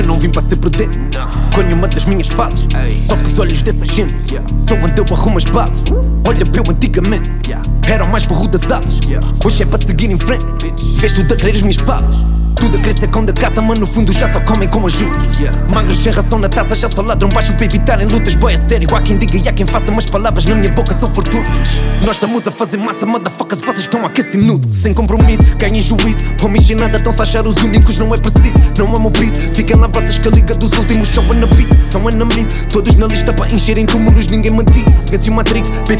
Eu não vim para ser prudente com nenhuma das minhas falas. Só que os olhos dessa gente estão onde eu arrumo as balas. Olha para eu antigamente, era o mais burro das alas. Hoje é para seguir em frente, vês tudo a querer as minhas palas. Tudo a crescer com da caça, mas no fundo já só comem com ajuda. Magros sem ração na taça, já só ladram baixo para evitarem lutas. Boy, é sério, há quem diga e há quem faça, mas palavras na minha boca são fortunas. Nós estamos a fazer massa, motherfuckers, vocês estão a aquecer nudo. Sem compromisso, ganhem juízo. Homies sem nada, estão-se achar os únicos, não é preciso. Não amo piso, fiquem lá vocês que a liga dos últimos show na beat. São enemies, todos na lista para encherem túmulos, ninguém me disse. Vence o Matrix, bitch,